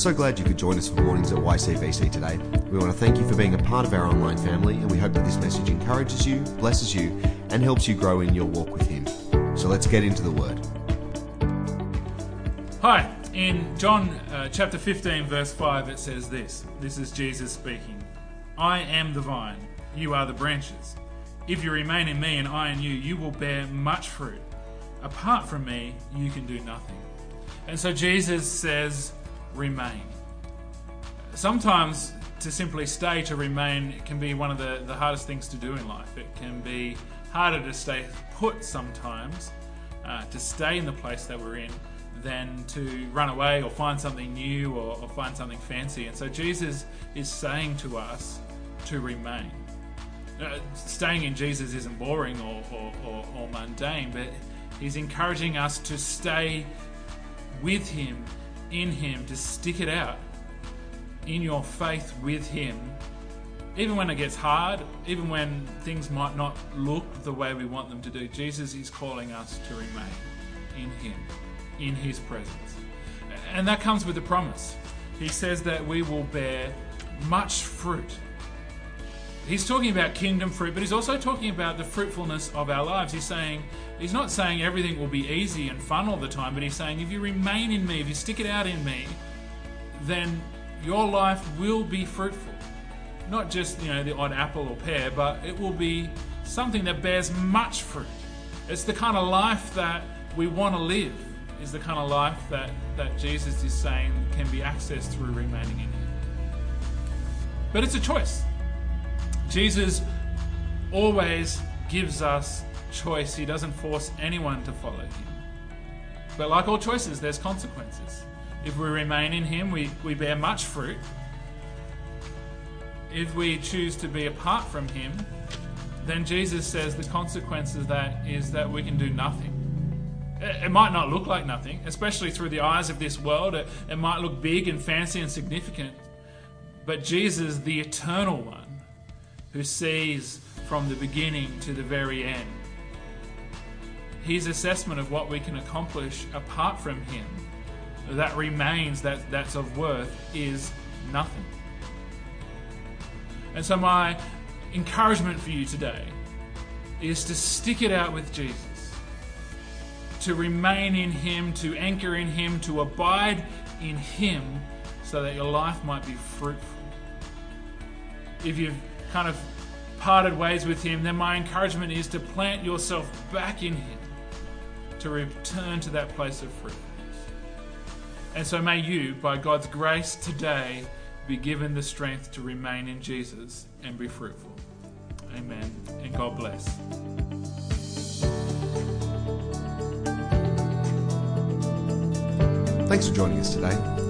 so glad you could join us for mornings at YCBC today. We want to thank you for being a part of our online family, and we hope that this message encourages you, blesses you, and helps you grow in your walk with Him. So let's get into the Word. Hi, in John uh, chapter 15, verse 5, it says this This is Jesus speaking I am the vine, you are the branches. If you remain in me and I in you, you will bear much fruit. Apart from me, you can do nothing. And so Jesus says, remain. Sometimes to simply stay, to remain, can be one of the, the hardest things to do in life. It can be harder to stay put sometimes, uh, to stay in the place that we're in, than to run away or find something new or, or find something fancy. And so Jesus is saying to us to remain. Uh, staying in Jesus isn't boring or, or, or, or mundane, but he's encouraging us to stay with Him, in Him, to stick it out in your faith with Him, even when it gets hard, even when things might not look the way we want them to do. Jesus is calling us to remain in Him, in His presence. And that comes with a promise. He says that we will bear much fruit. He's talking about kingdom fruit, but he's also talking about the fruitfulness of our lives. He's saying, he's not saying everything will be easy and fun all the time, but he's saying, if you remain in me, if you stick it out in me, then your life will be fruitful. Not just, you know, the odd apple or pear, but it will be something that bears much fruit. It's the kind of life that we want to live, is the kind of life that, that Jesus is saying can be accessed through remaining in Him. But it's a choice. Jesus always gives us choice. He doesn't force anyone to follow him. But like all choices, there's consequences. If we remain in him, we, we bear much fruit. If we choose to be apart from him, then Jesus says the consequence of that is that we can do nothing. It, might not look like nothing, especially through the eyes of this world. It, it might look big and fancy and significant. But Jesus, the eternal one, who sees from the beginning to the very end. His assessment of what we can accomplish apart from Him, that remains, that, that's of worth, is nothing. And so, my encouragement for you today is to stick it out with Jesus, to remain in Him, to anchor in Him, to abide in Him, so that your life might be fruitful. If you've kind of parted ways with Him, then my encouragement is to plant yourself back in Him, to return to that place of fruitfulness. And so may you, by God's grace today, be given the strength to remain in Jesus and be fruitful. Amen. And God bless. Thanks for joining us today.